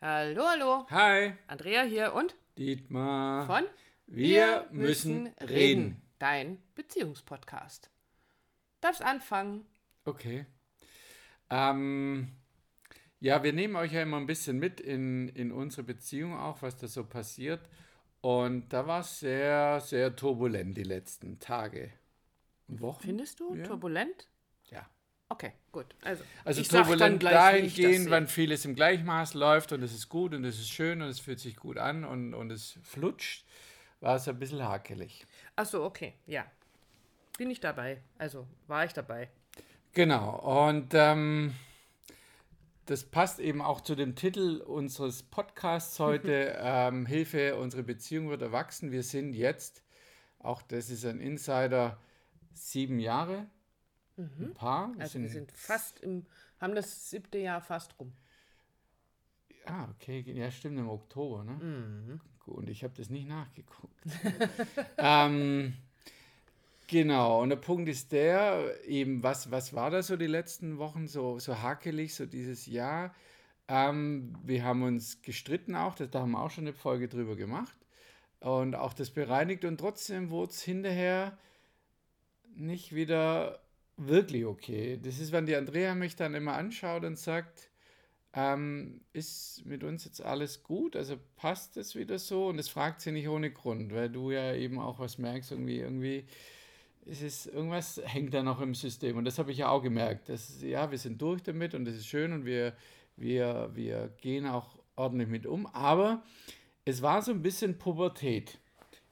Hallo, hallo. Hi, Andrea hier und Dietmar. von Wir müssen reden. Dein Beziehungspodcast. Darfst anfangen. Okay. Ähm, ja, wir nehmen euch ja immer ein bisschen mit in, in unsere Beziehung auch, was da so passiert. Und da war es sehr, sehr turbulent die letzten Tage und Wochen. Findest du Ja. turbulent? Ja. Okay, gut. Also, Also ich turbulent dahingehend, wann vieles im Gleichmaß läuft und es ist gut und es ist schön und es fühlt sich gut an und, und es flutscht, war es ein bisschen hakelig. Ach so, okay, ja. Bin ich dabei. Also, war ich dabei. Genau, und ähm, das passt eben auch zu dem Titel unseres Podcasts heute, ähm, Hilfe, unsere Beziehung wird erwachsen. Wir sind jetzt, auch das ist ein Insider, sieben Jahre, ein Paar. Wir Also, wir sind fast im, haben das siebte Jahr fast rum. Ah, okay, ja stimmt, im Oktober, ne? Gut, und ich habe das nicht nachgeguckt. ähm, genau, und der Punkt ist der, eben, was, was war da so die letzten Wochen so, so hakelig, so dieses Jahr? Ähm, wir haben uns gestritten auch, das, da haben wir auch schon eine Folge drüber gemacht und auch das bereinigt und trotzdem wurde es hinterher nicht wieder wirklich okay. Das ist, wenn die Andrea mich dann immer anschaut und sagt, ähm, ist mit uns jetzt alles gut? Also passt es wieder so? Und das fragt sie nicht ohne Grund, weil du ja eben auch was merkst, irgendwie, irgendwie ist es, irgendwas hängt da noch im System. Und das habe ich ja auch gemerkt. Dass, ja, wir sind durch damit und das ist schön und wir, wir, wir gehen auch ordentlich mit um. Aber es war so ein bisschen Pubertät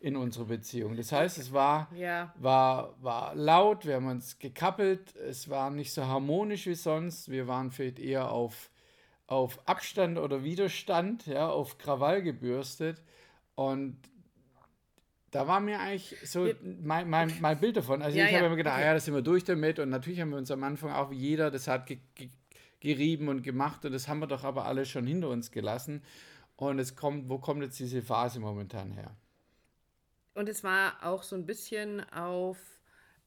in unserer Beziehung. Das heißt, es war Ja. war, war laut, wir haben uns gekappelt, es war nicht so harmonisch wie sonst, wir waren vielleicht eher auf, auf Abstand oder Widerstand, ja, auf Krawall gebürstet und da war mir eigentlich so mein, mein, mein Bild davon. Also Ja, ich ja, habe immer gedacht, okay. ah ja, da sind wir durch damit und natürlich haben wir uns am Anfang auch wie jeder, das hat ge, ge, gerieben und gemacht und das haben wir doch aber alle schon hinter uns gelassen und es kommt, wo kommt jetzt diese Phase momentan her? Und es war auch so ein bisschen auf,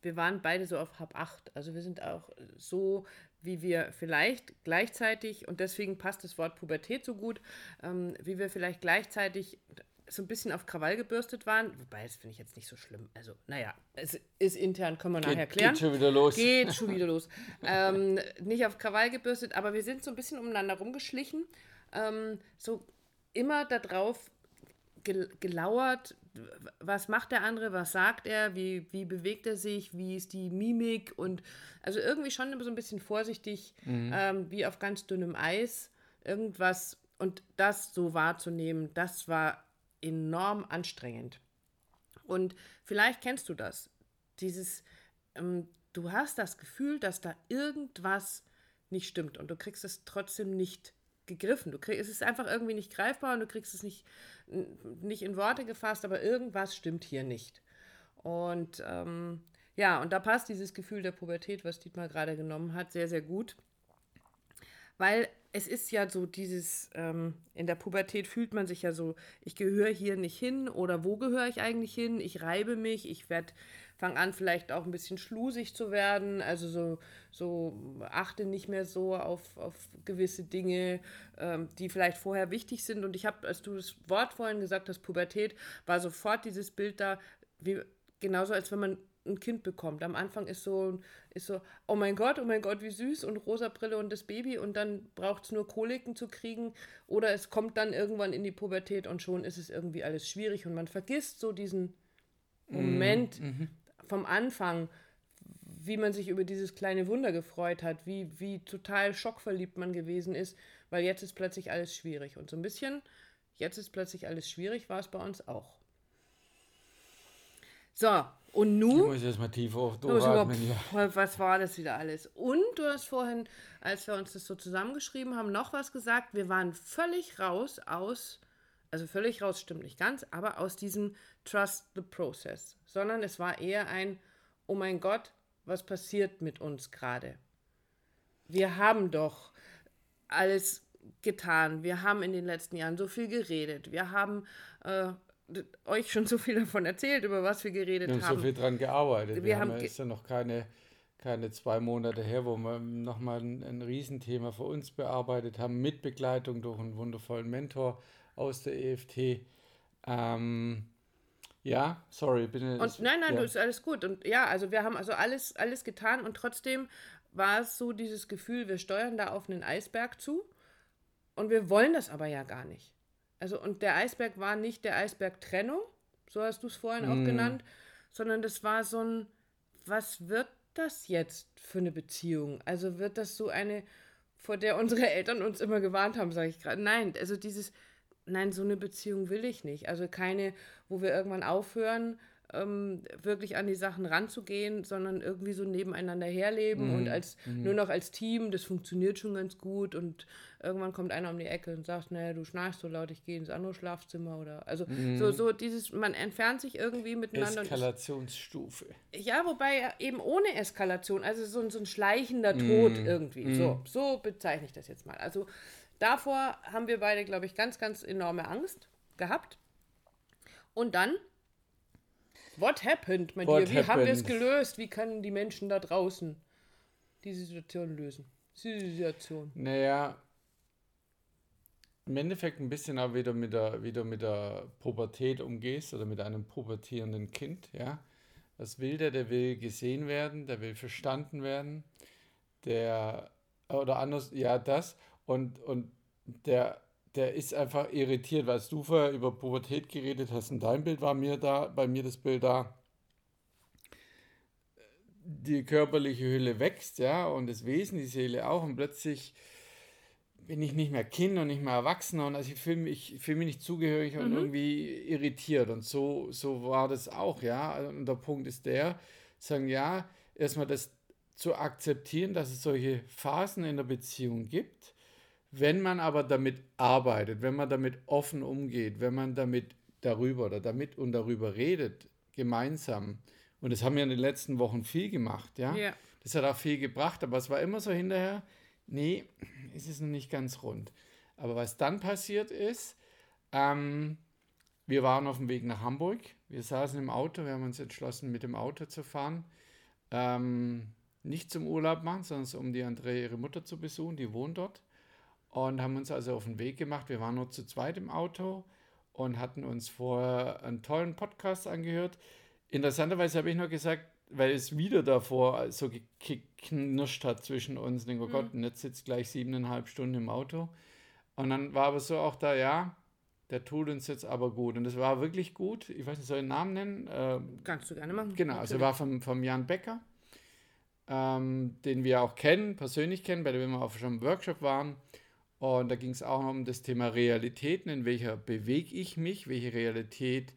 wir waren beide so auf halb acht. Also wir sind auch so, wie wir vielleicht gleichzeitig, und deswegen passt das Wort Pubertät so gut, ähm, wie wir vielleicht gleichzeitig so ein bisschen auf Krawall gebürstet waren. Wobei, das finde ich jetzt nicht so schlimm. Also, naja, es ist intern, können wir nachher Geht, klären. geht schon wieder los. Geht schon wieder los. ähm, nicht auf Krawall gebürstet, aber wir sind so ein bisschen umeinander rumgeschlichen. Ähm, so immer darauf gel gelauert, was macht der andere, was sagt er, wie, wie bewegt er sich, wie ist die Mimik und also irgendwie schon immer so ein bisschen vorsichtig, ähm, wie auf ganz dünnem Eis, irgendwas und das so wahrzunehmen, das war enorm anstrengend. Und vielleicht kennst du das, dieses, ähm, du hast das Gefühl, dass da irgendwas nicht stimmt und du kriegst es trotzdem nicht gegriffen. Du kriegst, es ist einfach irgendwie nicht greifbar und du kriegst es nicht, nicht in Worte gefasst, aber irgendwas stimmt hier nicht. Und ähm, ja, und da passt dieses Gefühl der Pubertät, was Dietmar gerade genommen hat, sehr, sehr gut. Weil es ist ja so dieses, ähm, in der Pubertät fühlt man sich ja so, ich gehöre hier nicht hin oder wo gehöre ich eigentlich hin? Ich reibe mich, ich werde, fange an vielleicht auch ein bisschen schlusig zu werden, also so, so achte nicht mehr so auf, auf gewisse Dinge, ähm, die vielleicht vorher wichtig sind. Und ich habe, als du das Wort vorhin gesagt hast, Pubertät, war sofort dieses Bild da, wie, genauso als wenn man ein Kind bekommt. Am Anfang ist so, ist so, oh mein Gott, oh mein Gott, wie süß und rosa Brille und das Baby und dann braucht es nur Koliken zu kriegen oder es kommt dann irgendwann in die Pubertät und schon ist es irgendwie alles schwierig und man vergisst so diesen Moment vom Anfang, wie man sich über dieses kleine Wunder gefreut hat, wie, wie total schockverliebt man gewesen ist, weil jetzt ist plötzlich alles schwierig und so ein bisschen, jetzt ist plötzlich alles schwierig, war es bei uns auch. So, und Ich nun muss jetzt mal tief auf überhaupt, durchatmen. Ja. was war das wieder alles? Und du hast vorhin, als wir uns das so zusammengeschrieben haben, noch was gesagt. Wir waren völlig raus aus, also völlig raus stimmt nicht ganz, aber aus diesem Trust the Process, sondern es war eher ein, oh mein Gott, was passiert mit uns gerade? Wir haben doch alles getan. Wir haben in den letzten Jahren so viel geredet. Wir haben äh, euch schon so viel davon erzählt, über was wir geredet Wir haben haben. so viel dran gearbeitet. Wir, Wir haben, haben ist ja noch keine, keine zwei Monate her, wo wir nochmal ein, ein Riesenthema für uns bearbeitet haben, mit Begleitung durch einen wundervollen Mentor aus der EFT. Ähm, ja, sorry, bitte. Und nein, nein, ja. du ist alles gut. Und ja, also wir haben also alles, alles getan und trotzdem war es so dieses Gefühl, wir steuern da auf einen Eisberg zu und wir wollen das aber ja gar nicht. Also, und der Eisberg war nicht der Eisberg-Trennung, so hast du es vorhin mm. auch genannt, sondern das war so ein, was wird das jetzt für eine Beziehung? Also wird das so eine, vor der unsere Eltern uns immer gewarnt haben, sage ich gerade. Nein, also dieses, nein, so eine Beziehung will ich nicht. Also keine, wo wir irgendwann aufhören, ähm, wirklich an die Sachen ranzugehen, sondern irgendwie so nebeneinander herleben mhm. und als mhm. nur noch als Team, das funktioniert schon ganz gut und irgendwann kommt einer um die Ecke und sagt, naja, du schnarchst so laut, ich gehe ins andere Schlafzimmer oder also mhm. so, so dieses, man entfernt sich irgendwie miteinander. Eskalationsstufe. ja, wobei eben ohne Eskalation, also so, so ein schleichender Tod mhm. irgendwie. So, mhm. so bezeichne ich das jetzt mal. Also davor haben wir beide, glaube ich, ganz, ganz enorme Angst gehabt. Und dann What happened, mein What Dear? Wie happened? haben wir es gelöst? Wie können die Menschen da draußen diese Situation lösen? Diese Situation. Naja, im Endeffekt ein bisschen auch wieder mit der, wieder mit der Pubertät umgehst oder mit einem pubertierenden Kind, ja. Was will der? Der will gesehen werden, der will verstanden werden, der, oder anders, ja, das. Und, und der der ist einfach irritiert, weil du vorher über Pubertät geredet hast und dein Bild war mir da, bei mir das Bild da. Die körperliche Hülle wächst, ja, und das Wesen, die Seele auch, und plötzlich bin ich nicht mehr Kind und nicht mehr Erwachsener und also ich fühle mich, fühl mich nicht zugehörig und mhm. irgendwie irritiert. Und so, so war das auch, ja. Und der Punkt ist der, sagen, ja, erstmal das zu akzeptieren, dass es solche Phasen in der Beziehung gibt wenn man aber damit arbeitet, wenn man damit offen umgeht, wenn man damit darüber oder damit und darüber redet, gemeinsam, und das haben wir in den letzten Wochen viel gemacht, ja. ja. Das hat auch viel gebracht, aber es war immer so hinterher, nee, es ist noch nicht ganz rund. Aber was dann passiert ist, ähm, wir waren auf dem Weg nach Hamburg, wir saßen im Auto, wir haben uns entschlossen, mit dem Auto zu fahren. Ähm, nicht zum Urlaub machen, sondern um die Andrea, ihre Mutter zu besuchen, die wohnt dort und haben uns also auf den Weg gemacht. Wir waren nur zu zweit im Auto und hatten uns vorher einen tollen Podcast angehört. Interessanterweise habe ich noch gesagt, weil es wieder davor so geknirscht hat zwischen uns. Denke, oh mhm. Gott, und jetzt sitzt gleich siebeneinhalb Stunden im Auto. Und dann war aber so auch da, ja, der tut uns jetzt aber gut. Und das war wirklich gut. Ich weiß nicht, soll ich den Namen nennen? Ähm, Kannst du gerne machen. Genau, also war vom, vom Jan Becker, ähm, den wir auch kennen, persönlich kennen, bei dem wir auch schon im Workshop waren. Und da ging es auch um das Thema Realitäten, in welcher bewege ich mich, welche Realität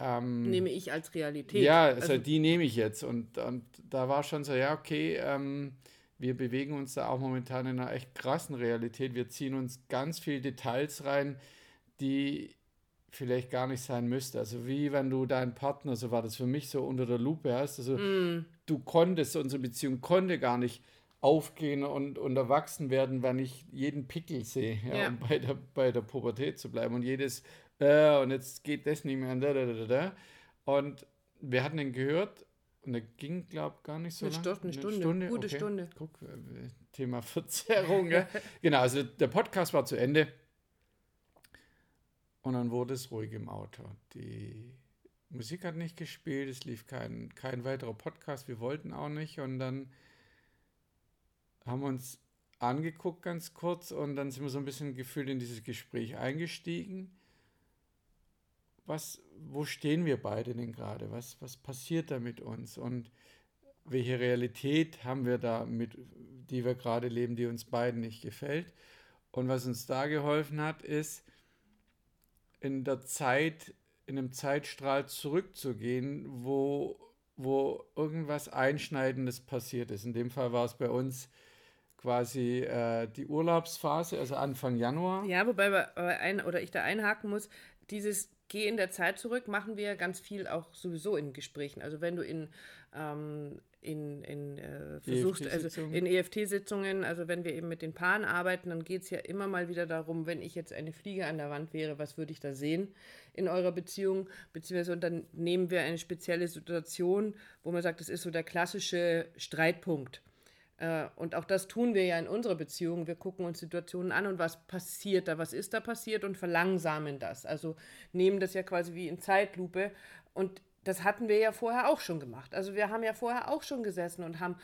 ähm, nehme ich als Realität. Ja, also, also, die nehme ich jetzt. Und, und da war schon so, ja, okay, ähm, wir bewegen uns da auch momentan in einer echt krassen Realität. Wir ziehen uns ganz viele Details rein, die vielleicht gar nicht sein müsste. Also wie wenn du deinen Partner, so war das für mich so unter der Lupe hast, also mm. du konntest, unsere Beziehung konnte gar nicht aufgehen und, und erwachsen werden, wenn ich jeden Pickel sehe, ja, ja. um bei der, bei der Pubertät zu bleiben und jedes, äh, und jetzt geht das nicht mehr, da, da, da, da. Und wir hatten ihn gehört und er ging, glaube ich, gar nicht so eine lange. Stunde, eine Stunde, Stunde. gute okay. Stunde. Guck, äh, Thema Verzerrung, ja. genau, also der Podcast war zu Ende und dann wurde es ruhig im Auto. Die Musik hat nicht gespielt, es lief kein, kein weiterer Podcast, wir wollten auch nicht und dann haben uns angeguckt ganz kurz und dann sind wir so ein bisschen gefühlt in dieses Gespräch eingestiegen. Was, wo stehen wir beide denn gerade? Was, was passiert da mit uns? Und welche Realität haben wir da, mit, die wir gerade leben, die uns beiden nicht gefällt? Und was uns da geholfen hat, ist, in der Zeit, in einem Zeitstrahl zurückzugehen, wo, wo irgendwas Einschneidendes passiert ist. In dem Fall war es bei uns quasi äh, die Urlaubsphase, also Anfang Januar. Ja, wobei bei ein, oder ich da einhaken muss, dieses gehe in der Zeit zurück, machen wir ganz viel auch sowieso in Gesprächen. Also wenn du in, ähm, in, in äh, versuchst, EFT also in EFT-Sitzungen, also wenn wir eben mit den Paaren arbeiten, dann geht es ja immer mal wieder darum, wenn ich jetzt eine Fliege an der Wand wäre, was würde ich da sehen in eurer Beziehung? Beziehungsweise und dann nehmen wir eine spezielle Situation, wo man sagt, das ist so der klassische Streitpunkt. Äh, und auch das tun wir ja in unserer Beziehung. Wir gucken uns Situationen an und was passiert da, was ist da passiert und verlangsamen das. Also nehmen das ja quasi wie in Zeitlupe. Und das hatten wir ja vorher auch schon gemacht. Also wir haben ja vorher auch schon gesessen und haben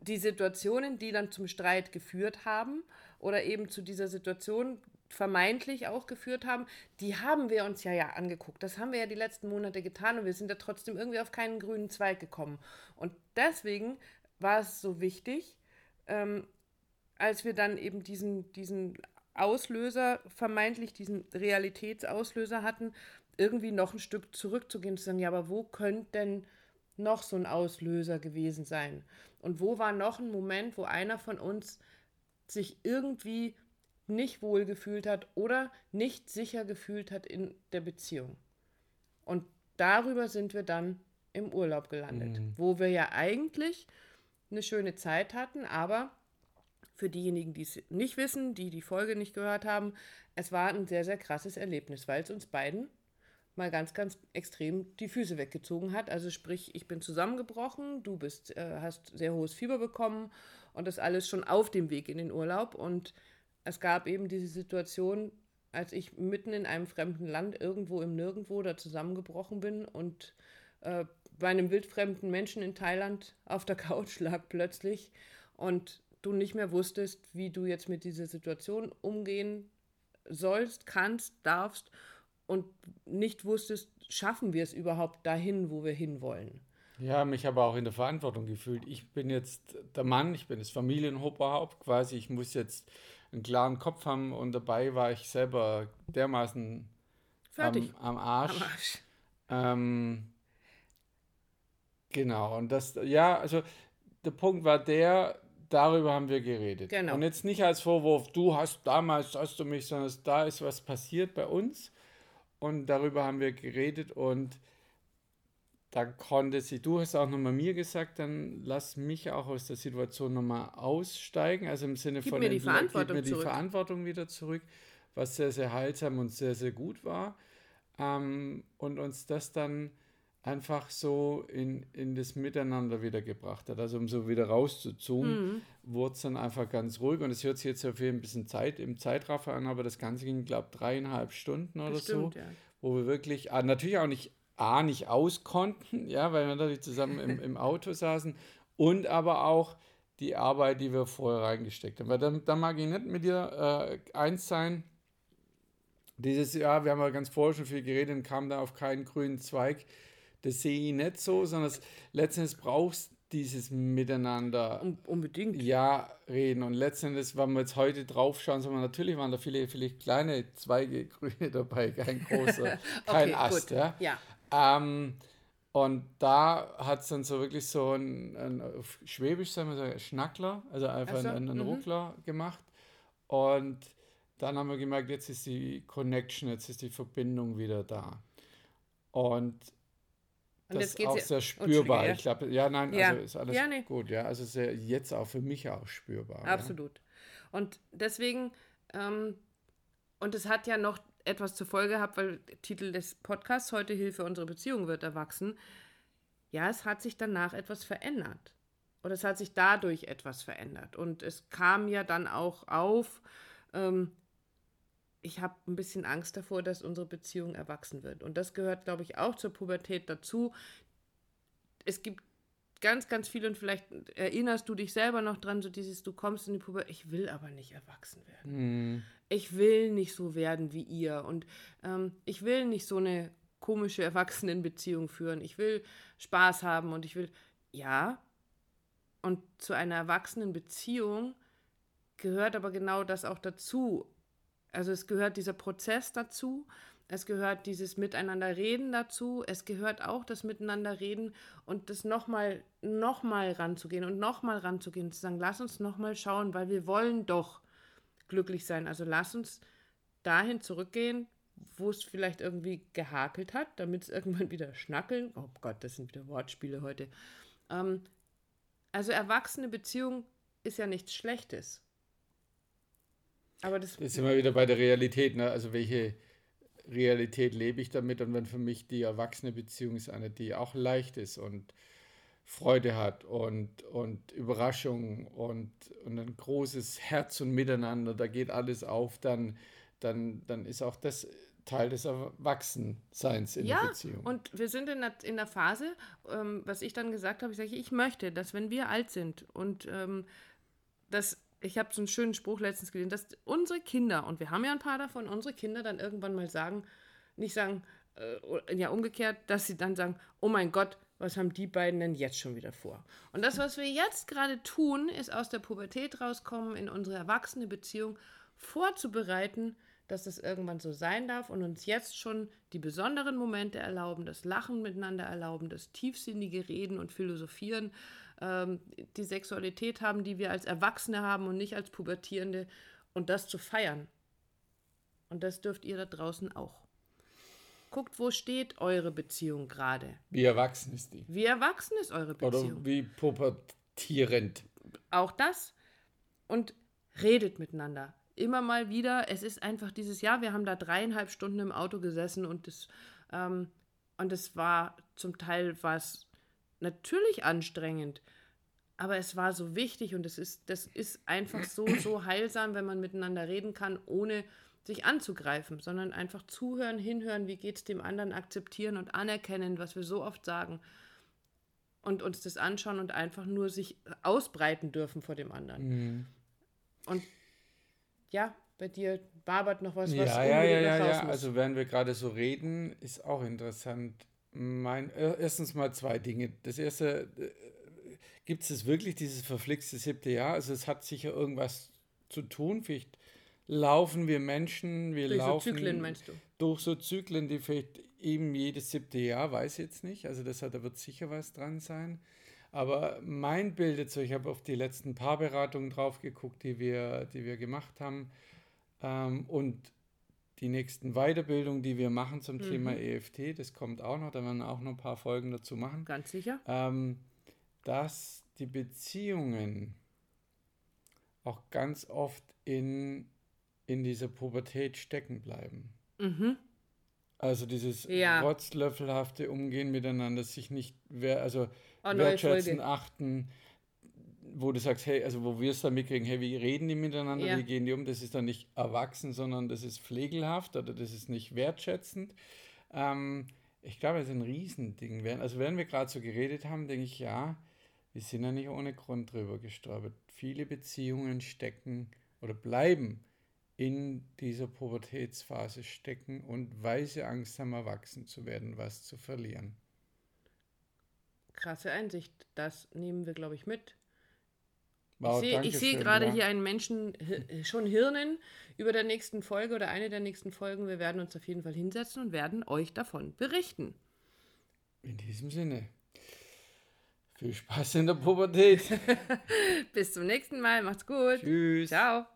die Situationen, die dann zum Streit geführt haben oder eben zu dieser Situation vermeintlich auch geführt haben, die haben wir uns ja ja angeguckt. Das haben wir ja die letzten Monate getan und wir sind ja trotzdem irgendwie auf keinen grünen Zweig gekommen. Und deswegen war es so wichtig, ähm, als wir dann eben diesen, diesen Auslöser, vermeintlich diesen Realitätsauslöser hatten, irgendwie noch ein Stück zurückzugehen und zu sagen, ja, aber wo könnte denn noch so ein Auslöser gewesen sein? Und wo war noch ein Moment, wo einer von uns sich irgendwie nicht wohl gefühlt hat oder nicht sicher gefühlt hat in der Beziehung? Und darüber sind wir dann im Urlaub gelandet, mhm. wo wir ja eigentlich eine schöne Zeit hatten, aber für diejenigen, die es nicht wissen, die die Folge nicht gehört haben, es war ein sehr, sehr krasses Erlebnis, weil es uns beiden mal ganz, ganz extrem die Füße weggezogen hat. Also sprich, ich bin zusammengebrochen, du bist, äh, hast sehr hohes Fieber bekommen und das alles schon auf dem Weg in den Urlaub. Und es gab eben diese Situation, als ich mitten in einem fremden Land irgendwo im Nirgendwo da zusammengebrochen bin und äh, bei einem wildfremden Menschen in Thailand auf der Couch lag plötzlich und du nicht mehr wusstest, wie du jetzt mit dieser Situation umgehen sollst, kannst, darfst und nicht wusstest, schaffen wir es überhaupt dahin, wo wir hinwollen. Ja, mich aber auch in der Verantwortung gefühlt. Ich bin jetzt der Mann, ich bin das Familienoberhaupt quasi. Ich muss jetzt einen klaren Kopf haben und dabei war ich selber dermaßen Fertig. Am, am Arsch. Am Arsch. Ähm, Genau, und das, ja, also der Punkt war der, darüber haben wir geredet. Genau. Und jetzt nicht als Vorwurf, du hast damals, hast du mich, sondern da ist was passiert bei uns und darüber haben wir geredet und da konnte sie, du hast auch nochmal mir gesagt, dann lass mich auch aus der Situation nochmal aussteigen, also im Sinne gib von, mir die, Verantwortung, gib mir die Verantwortung wieder zurück, was sehr, sehr heilsam und sehr, sehr gut war ähm, und uns das dann einfach so in, in das Miteinander wieder gebracht hat. Also um so wieder rauszuzoomen, mhm. wurde es dann einfach ganz ruhig. Und es hört sich jetzt auf ein bisschen Zeit im Zeitraffer an, aber das Ganze ging, glaube ich, dreieinhalb Stunden oder stimmt, so, ja. wo wir wirklich ah, natürlich auch nicht A, nicht aus konnten, ja, weil wir natürlich zusammen im, im Auto saßen und aber auch die Arbeit, die wir vorher reingesteckt haben. Weil da, da mag ich nicht mit dir äh, eins sein. Dieses Jahr, wir haben ja ganz vorher schon viel geredet und kamen da auf keinen grünen Zweig das sehe ich nicht so, sondern letztendlich brauchst dieses Miteinander. Um, unbedingt. Ja, reden. Und letztendlich, wenn wir jetzt heute drauf schauen, sagen wir, natürlich waren da viele, viele kleine Zweige grüne dabei, kein großer, kein okay, Ast. Gut. Ja. ja. Ähm, und da hat es dann so wirklich so ein, ein auf Schwäbisch, sagen wir so, Schnackler, also einfach so, einen, einen mhm. Ruckler gemacht. Und dann haben wir gemerkt, jetzt ist die Connection, jetzt ist die Verbindung wieder da. Und und das ist auch sehr spürbar. Ja. Ich glaube, ja, nein, ja. also ist alles ja, nee. gut, ja. Also sehr, jetzt auch für mich auch spürbar. Absolut. Ja. Und deswegen, ähm, und es hat ja noch etwas zur Folge gehabt, weil der Titel des Podcasts heute Hilfe unsere Beziehung wird erwachsen. Ja, es hat sich danach etwas verändert. Oder es hat sich dadurch etwas verändert. Und es kam ja dann auch auf, ähm, ich habe ein bisschen Angst davor, dass unsere Beziehung erwachsen wird. Und das gehört, glaube ich, auch zur Pubertät dazu. Es gibt ganz, ganz viele und vielleicht erinnerst du dich selber noch dran, so dieses, du kommst in die Pubertät, ich will aber nicht erwachsen werden. Mm. Ich will nicht so werden wie ihr und ähm, ich will nicht so eine komische Erwachsenenbeziehung führen. Ich will Spaß haben und ich will, ja, und zu einer Erwachsenenbeziehung gehört aber genau das auch dazu. Also es gehört dieser Prozess dazu, es gehört dieses Miteinanderreden dazu, es gehört auch das Miteinanderreden und das nochmal noch mal ranzugehen und nochmal ranzugehen zu sagen, lass uns nochmal schauen, weil wir wollen doch glücklich sein. Also lass uns dahin zurückgehen, wo es vielleicht irgendwie gehakelt hat, damit es irgendwann wieder schnackeln. Oh Gott, das sind wieder Wortspiele heute. Ähm, also erwachsene Beziehung ist ja nichts Schlechtes. Aber das. Jetzt sind wir wieder bei der Realität, ne? Also welche Realität lebe ich damit? Und wenn für mich die erwachsene Beziehung ist eine, die auch leicht ist und Freude hat und, und Überraschung und, und ein großes Herz und Miteinander, da geht alles auf, dann, dann, dann ist auch das Teil des Erwachsenseins in ja, der Beziehung. Und wir sind in der, in der Phase, ähm, was ich dann gesagt habe, ich sage, ich möchte, dass wenn wir alt sind und ähm, das, ich habe so einen schönen Spruch letztens gelesen, dass unsere Kinder, und wir haben ja ein paar davon, unsere Kinder dann irgendwann mal sagen, nicht sagen, äh, ja umgekehrt, dass sie dann sagen, oh mein Gott, was haben die beiden denn jetzt schon wieder vor? Und das, was wir jetzt gerade tun, ist aus der Pubertät rauskommen, in unsere erwachsene Beziehung vorzubereiten, dass es irgendwann so sein darf und uns jetzt schon die besonderen Momente erlauben, das Lachen miteinander erlauben, das tiefsinnige Reden und Philosophieren, ähm, die Sexualität haben, die wir als Erwachsene haben und nicht als Pubertierende und das zu feiern. Und das dürft ihr da draußen auch. Guckt, wo steht eure Beziehung gerade? Wie erwachsen ist die? Wie erwachsen ist eure Beziehung? Oder wie pubertierend? Auch das. Und redet miteinander immer mal wieder. Es ist einfach dieses Jahr, wir haben da dreieinhalb Stunden im Auto gesessen und das, ähm, und es war zum Teil was natürlich anstrengend, aber es war so wichtig und es ist, das ist einfach so, so heilsam, wenn man miteinander reden kann, ohne sich anzugreifen, sondern einfach zuhören, hinhören, wie geht es dem anderen, akzeptieren und anerkennen, was wir so oft sagen und uns das anschauen und einfach nur sich ausbreiten dürfen vor dem anderen. Mhm. Und ja, bei dir wabert noch was, was ja, ja, ja, ja, ja. Also während wir gerade so reden, ist auch interessant. Mein, äh, erstens mal zwei Dinge. Das erste, äh, gibt es wirklich dieses verflixte siebte Jahr? Also es hat sicher irgendwas zu tun. Vielleicht laufen wir Menschen, wir durch laufen so Zyklen, meinst du? durch so Zyklen, die vielleicht eben jedes siebte Jahr, weiß ich jetzt nicht. Also das hat, da wird sicher was dran sein. Aber mein Bild jetzt, ich habe auf die letzten Paarberatungen drauf geguckt, die wir, die wir gemacht haben. Ähm, und die nächsten Weiterbildungen, die wir machen zum mhm. Thema EFT, das kommt auch noch, da werden wir auch noch ein paar Folgen dazu machen. Ganz sicher. Ähm, dass die Beziehungen auch ganz oft in, in dieser Pubertät stecken bleiben. Mhm. Also dieses ja. rotzlöffelhafte Umgehen miteinander, sich nicht, also oh, wertschätzen, achten, wo du sagst, hey, also wo wir es dann mitkriegen, hey, wie reden die miteinander, ja. wie gehen die um, das ist dann nicht erwachsen, sondern das ist pflegelhaft oder das ist nicht wertschätzend. Ähm, ich glaube, das ist ein Riesending. Also während wir gerade so geredet haben, denke ich, ja, wir sind ja nicht ohne Grund drüber gestolpert. Viele Beziehungen stecken oder bleiben in dieser Pubertätsphase stecken und weise Angst haben, erwachsen zu werden, was zu verlieren. Krasse Einsicht. Das nehmen wir, glaube ich, mit. Wow, ich sehe seh gerade ja. hier einen Menschen schon Hirnen über der nächsten Folge oder eine der nächsten Folgen. Wir werden uns auf jeden Fall hinsetzen und werden euch davon berichten. In diesem Sinne. Viel Spaß in der Pubertät. Bis zum nächsten Mal. Macht's gut. Tschüss. Ciao.